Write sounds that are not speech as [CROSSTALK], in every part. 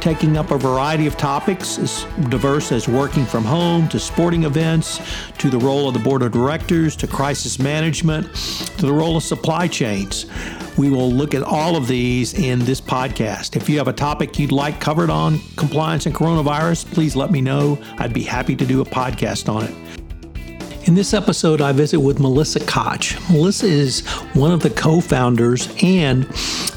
taking up a variety of topics as diverse as working from home to sporting events to the role of the board of directors to crisis management to the role of supply chains. We will look at all of these in this podcast. If you have a topic you'd like covered on compliance and coronavirus, please let me know. I'd be happy to do a podcast on it. In this episode, I visit with Melissa Koch. Melissa is one of the co founders and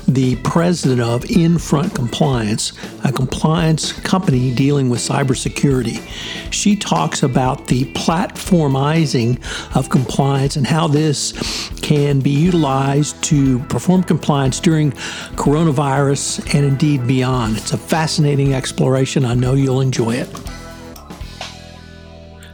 the president of Infront Compliance, a compliance company dealing with cybersecurity. She talks about the platformizing of compliance and how this can be utilized to perform compliance during coronavirus and indeed beyond. It's a fascinating exploration. I know you'll enjoy it.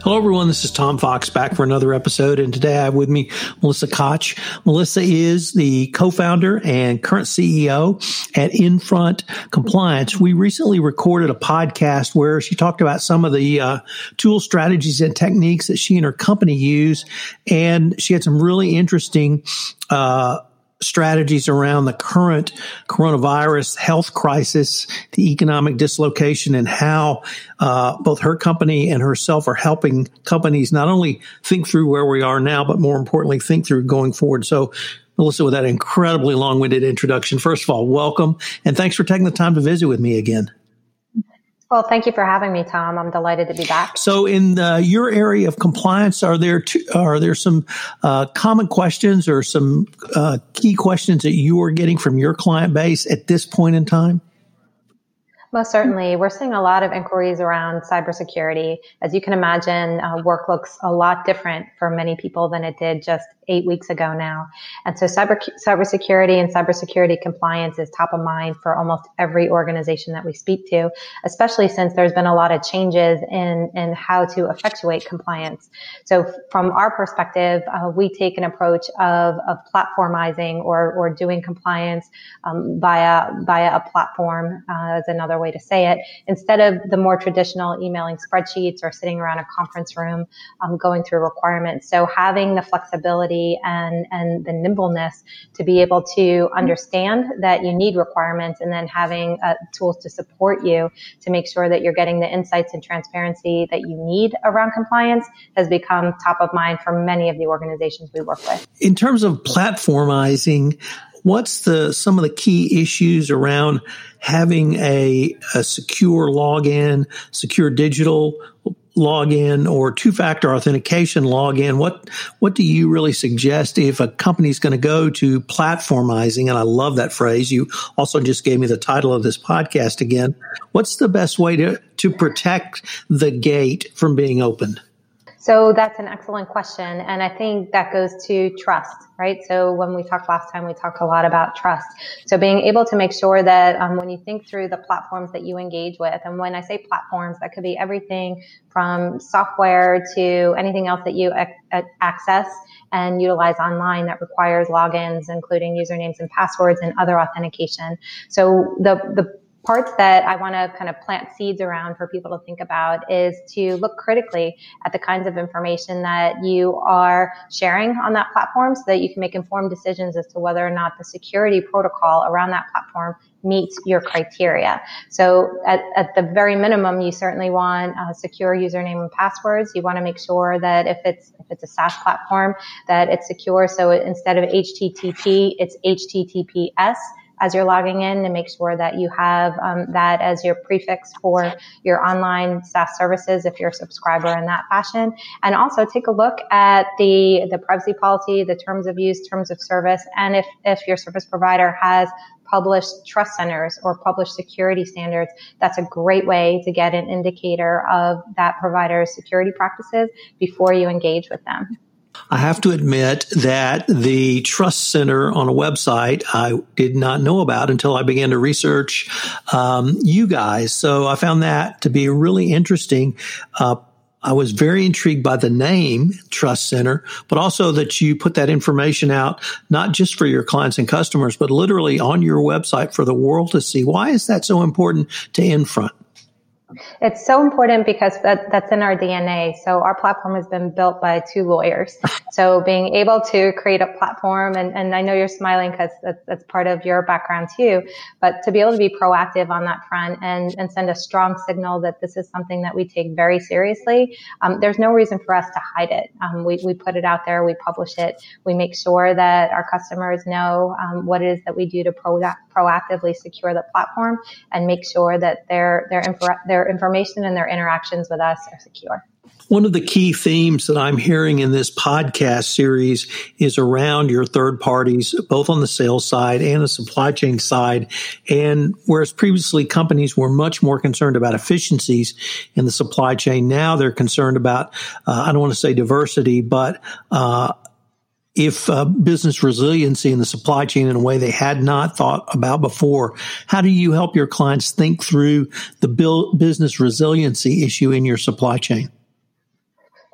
Hello, everyone. This is Tom Fox back for another episode. And today I have with me Melissa Koch. Melissa is the co-founder and current CEO at Infront Compliance. We recently recorded a podcast where she talked about some of the uh, tool strategies and techniques that she and her company use. And she had some really interesting uh, strategies around the current coronavirus health crisis, the economic dislocation, and how uh, both her company and herself are helping companies not only think through where we are now, but more importantly, think through going forward. So, Melissa, with that incredibly long winded introduction, first of all, welcome and thanks for taking the time to visit with me again. Well, thank you for having me, Tom. I'm delighted to be back. So, in the, your area of compliance, are there two, are there some uh, common questions or some uh, key questions that you are getting from your client base at this point in time? Most certainly. We're seeing a lot of inquiries around cybersecurity. As you can imagine, uh, work looks a lot different for many people than it did just eight weeks ago now. And so cyber, cybersecurity and cybersecurity compliance is top of mind for almost every organization that we speak to, especially since there's been a lot of changes in, in how to effectuate compliance. So from our perspective, uh, we take an approach of, of platformizing or, or doing compliance um, via, via a platform uh, as another way to say it, instead of the more traditional emailing spreadsheets or sitting around a conference room um, going through requirements. So having the flexibility and, and the nimbleness to be able to understand that you need requirements and then having uh, tools to support you to make sure that you're getting the insights and transparency that you need around compliance has become top of mind for many of the organizations we work with. In terms of platformizing, what's the some of the key issues around having a, a secure login, secure digital login or two-factor authentication login? What what do you really suggest if a company's going to go to platformizing? And I love that phrase. You also just gave me the title of this podcast again. What's the best way to to protect the gate from being opened so that's an excellent question. And I think that goes to trust, right? So when we talked last time, we talked a lot about trust. So being able to make sure that um, when you think through the platforms that you engage with, and when I say platforms, that could be everything from software to anything else that you ac- access and utilize online that requires logins, including usernames and passwords and other authentication. So the, the parts that I want to kind of plant seeds around for people to think about is to look critically at the kinds of information that you are sharing on that platform so that you can make informed decisions as to whether or not the security protocol around that platform meets your criteria. So at, at the very minimum, you certainly want a secure username and passwords. You want to make sure that if it's if it's a SaaS platform, that it's secure. So instead of HTTP, it's HTTPS as you're logging in to make sure that you have um, that as your prefix for your online SaaS services if you're a subscriber in that fashion. And also take a look at the, the privacy policy, the terms of use, terms of service, and if, if your service provider has published trust centers or published security standards, that's a great way to get an indicator of that provider's security practices before you engage with them. I have to admit that the Trust Center on a website I did not know about until I began to research um, you guys. So I found that to be really interesting. Uh, I was very intrigued by the name Trust Center, but also that you put that information out, not just for your clients and customers, but literally on your website for the world to see. Why is that so important to Infront? It's so important because that, that's in our DNA. So our platform has been built by two lawyers. [LAUGHS] So being able to create a platform, and, and I know you're smiling because that's, that's part of your background too, but to be able to be proactive on that front and, and send a strong signal that this is something that we take very seriously, um, there's no reason for us to hide it. Um, we, we put it out there, we publish it, we make sure that our customers know um, what it is that we do to pro- proactively secure the platform and make sure that their, their, their information and their interactions with us are secure. One of the key themes that I'm hearing in this podcast series is around your third parties, both on the sales side and the supply chain side. And whereas previously companies were much more concerned about efficiencies in the supply chain, now they're concerned about, uh, I don't want to say diversity, but uh, if uh, business resiliency in the supply chain in a way they had not thought about before. How do you help your clients think through the business resiliency issue in your supply chain?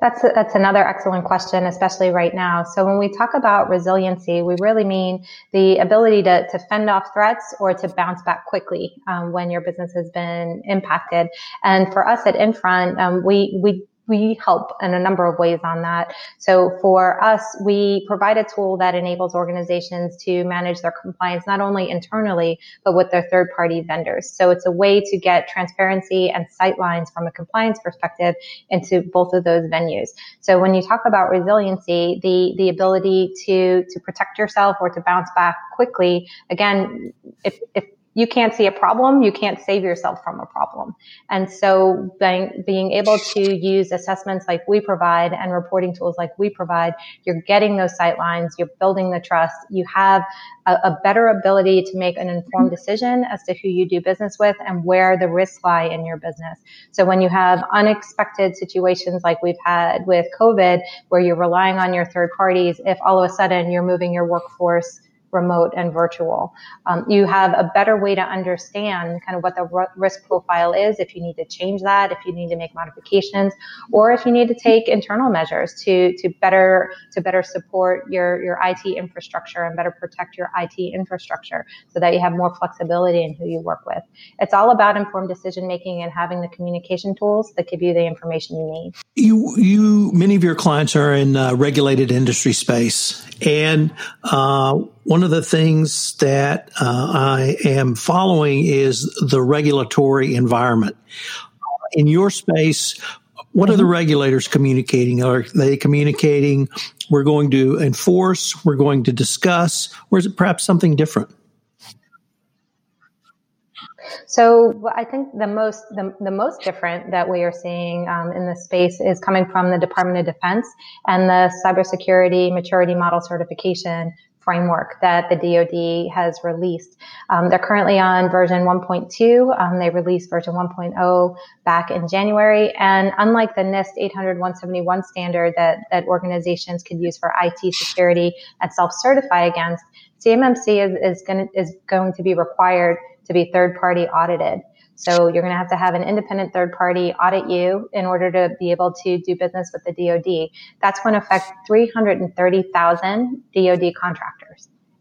That's a, that's another excellent question, especially right now. So when we talk about resiliency, we really mean the ability to, to fend off threats or to bounce back quickly um, when your business has been impacted. And for us at Infront, um, we we we help in a number of ways on that. So for us, we provide a tool that enables organizations to manage their compliance not only internally, but with their third party vendors. So it's a way to get transparency and sight lines from a compliance perspective into both of those venues. So when you talk about resiliency, the, the ability to, to protect yourself or to bounce back quickly, again, if, if you can't see a problem, you can't save yourself from a problem. And so being, being able to use assessments like we provide and reporting tools like we provide, you're getting those sight lines, you're building the trust, you have a, a better ability to make an informed mm-hmm. decision as to who you do business with and where the risks lie in your business. So when you have unexpected situations like we've had with COVID, where you're relying on your third parties, if all of a sudden you're moving your workforce remote and virtual. Um, you have a better way to understand kind of what the r- risk profile is if you need to change that, if you need to make modifications, or if you need to take internal measures to to better to better support your your IT infrastructure and better protect your IT infrastructure so that you have more flexibility in who you work with. It's all about informed decision making and having the communication tools that give you the information you need. You you many of your clients are in uh, regulated industry space, and uh, one of the things that uh, I am following is the regulatory environment. In your space, what are the mm-hmm. regulators communicating? Are they communicating, we're going to enforce, we're going to discuss, or is it perhaps something different? So I think the most the, the most different that we are seeing um, in this space is coming from the Department of Defense and the cybersecurity maturity model certification framework that the DoD has released. Um, they're currently on version 1.2. Um, they released version 1.0 back in January, and unlike the NIST 800-171 standard that that organizations could use for IT security and self-certify against, CMMC is, is going is going to be required to be third party audited. So you're going to have to have an independent third party audit you in order to be able to do business with the DoD. That's going to affect 330,000 DoD contractors.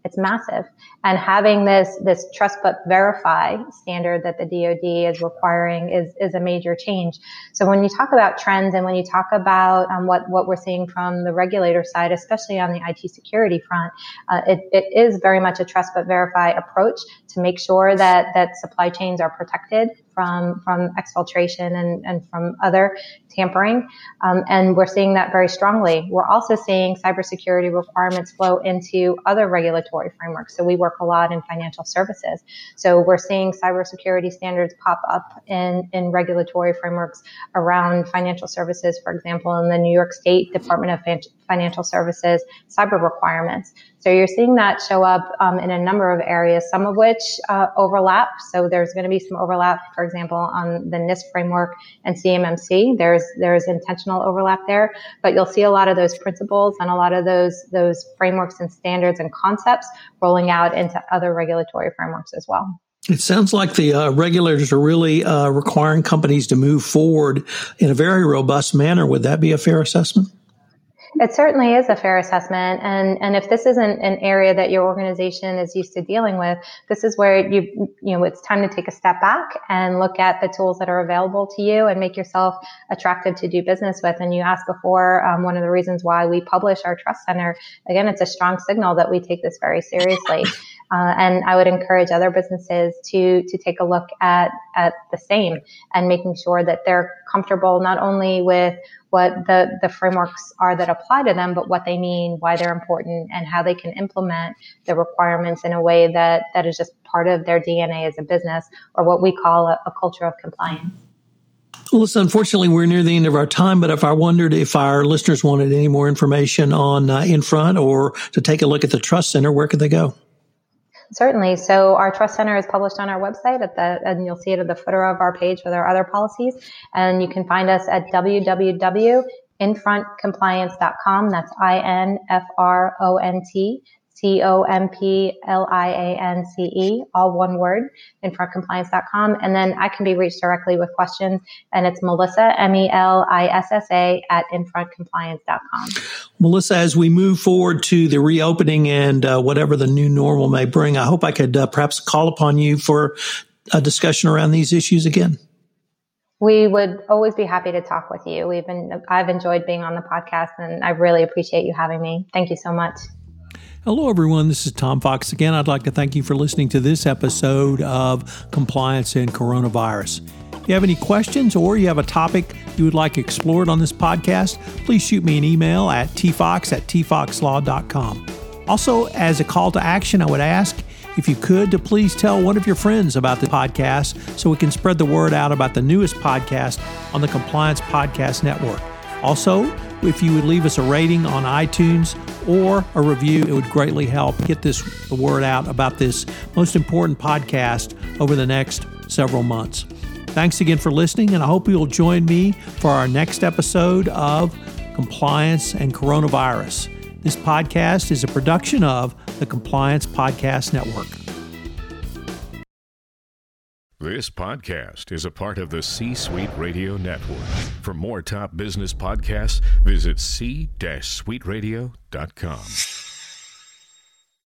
It's massive. And having this, this trust but verify standard that the DoD is requiring is, is a major change. So when you talk about trends and when you talk about um, what, what we're seeing from the regulator side, especially on the IT security front, uh, it, it is very much a trust but verify approach to make sure that, that supply chains are protected from from exfiltration and, and from other tampering. Um, and we're seeing that very strongly. We're also seeing cybersecurity requirements flow into other regulatory frameworks. So we work a lot in financial services. So we're seeing cybersecurity standards pop up in, in regulatory frameworks around financial services, for example, in the New York State Department of Financial Services cyber requirements. So you're seeing that show up um, in a number of areas, some of which uh, overlap. So there's going to be some overlap, for example, on the NIST framework and CMMC. There's there's intentional overlap there, but you'll see a lot of those principles and a lot of those those frameworks and standards and concepts rolling out into other regulatory frameworks as well. It sounds like the uh, regulators are really uh, requiring companies to move forward in a very robust manner. Would that be a fair assessment? It certainly is a fair assessment. And, and if this isn't an area that your organization is used to dealing with, this is where you, you know, it's time to take a step back and look at the tools that are available to you and make yourself attractive to do business with. And you asked before, um, one of the reasons why we publish our trust center, again, it's a strong signal that we take this very seriously. Uh, and I would encourage other businesses to to take a look at at the same and making sure that they're comfortable not only with what the the frameworks are that apply to them, but what they mean, why they're important, and how they can implement the requirements in a way that that is just part of their DNA as a business, or what we call a, a culture of compliance. Listen, unfortunately, we're near the end of our time, but if I wondered if our listeners wanted any more information on uh, Infront or to take a look at the Trust Center, where could they go? Certainly. So our trust center is published on our website at the, and you'll see it at the footer of our page with our other policies. And you can find us at www.infrontcompliance.com. That's I-N-F-R-O-N-T C O M P L I A N C E, all one word, infrontcompliance.com. And then I can be reached directly with questions, and it's Melissa, M E L I S S A, at infrontcompliance.com. Melissa, as we move forward to the reopening and uh, whatever the new normal may bring, I hope I could uh, perhaps call upon you for a discussion around these issues again. We would always be happy to talk with you. We've been, I've enjoyed being on the podcast and I really appreciate you having me. Thank you so much. Hello, everyone. This is Tom Fox again. I'd like to thank you for listening to this episode of Compliance and Coronavirus. If you have any questions or you have a topic you would like explored on this podcast, please shoot me an email at tfox at tfoxlaw.com. Also, as a call to action, I would ask if you could to please tell one of your friends about the podcast so we can spread the word out about the newest podcast on the Compliance Podcast Network. Also, if you would leave us a rating on iTunes or a review, it would greatly help get this the word out about this most important podcast over the next several months. Thanks again for listening, and I hope you'll join me for our next episode of Compliance and Coronavirus. This podcast is a production of the Compliance Podcast Network. This podcast is a part of the C Suite Radio Network. For more top business podcasts, visit c-suiteradio.com.